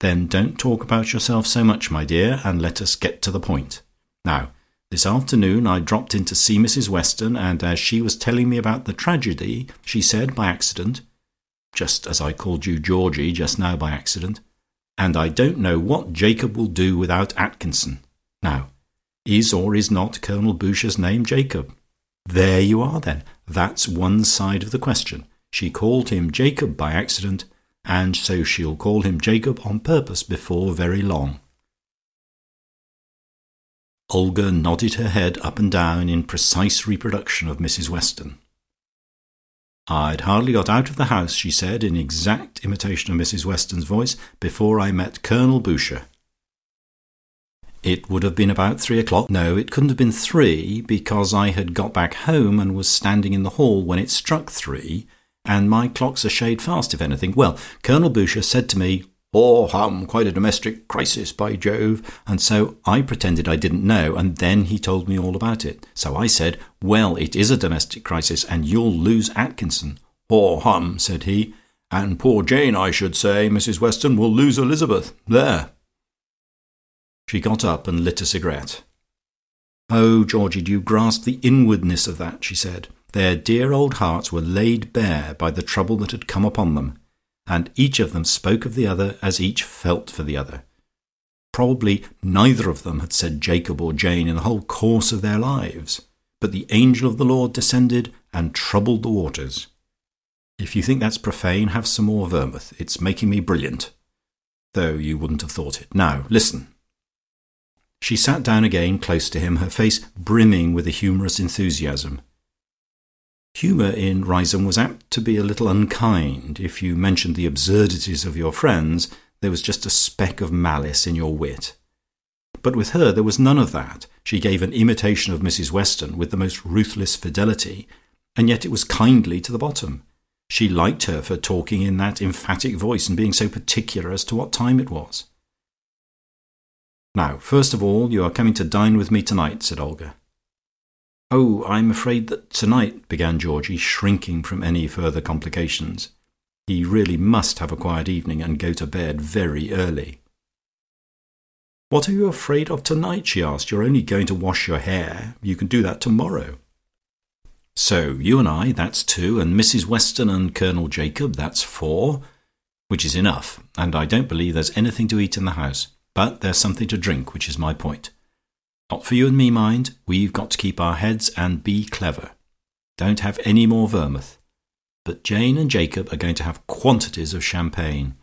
Then don't talk about yourself so much, my dear, and let us get to the point. Now, this afternoon I dropped in to see Mrs Weston, and as she was telling me about the tragedy, she said by accident just as I called you Georgie just now by accident and I don't know what Jacob will do without Atkinson. Now, is or is not Colonel Boucher's name Jacob? There you are, then. That's one side of the question. She called him Jacob by accident, and so she'll call him Jacob on purpose before very long. Olga nodded her head up and down in precise reproduction of Mrs Weston. "I'd hardly got out of the house," she said, in exact imitation of Mrs Weston's voice, "before I met Colonel Boucher. It would have been about three o'clock no, it couldn't have been three, because I had got back home and was standing in the hall when it struck three, and my clock's a shade fast, if anything. Well, Colonel Boucher said to me, 'Haw, hum, quite a domestic crisis, by Jove!' and so I pretended I didn't know, and then he told me all about it. So I said, Well, it is a domestic crisis, and you'll lose Atkinson.' 'Haw, hum,' said he. And poor Jane, I should say, Mrs Weston, will lose Elizabeth.' There!" She got up and lit a cigarette. "Oh, Georgie, do you grasp the inwardness of that?" she said. Their dear old hearts were laid bare by the trouble that had come upon them, and each of them spoke of the other as each felt for the other. Probably neither of them had said Jacob or Jane in the whole course of their lives, but the angel of the Lord descended and troubled the waters. If you think that's profane, have some more vermouth. It's making me brilliant, though you wouldn't have thought it. Now, listen. She sat down again close to him, her face brimming with a humorous enthusiasm. Humour in Riseholme was apt to be a little unkind. If you mentioned the absurdities of your friends, there was just a speck of malice in your wit. But with her there was none of that. She gave an imitation of Mrs Weston with the most ruthless fidelity, and yet it was kindly to the bottom. She liked her for talking in that emphatic voice and being so particular as to what time it was. "Now, first of all, you are coming to dine with me tonight," said Olga. "Oh, I'm afraid that tonight," began Georgie, shrinking from any further complications. He really must have a quiet evening, and go to bed very early. "What are you afraid of tonight?" she asked. "You're only going to wash your hair. You can do that tomorrow. So you and I, that's two, and Mrs Weston and Colonel Jacob, that's four, which is enough, and I don't believe there's anything to eat in the house. But there's something to drink, which is my point. Not for you and me, mind. We've got to keep our heads and be clever. Don't have any more vermouth. But Jane and Jacob are going to have quantities of champagne.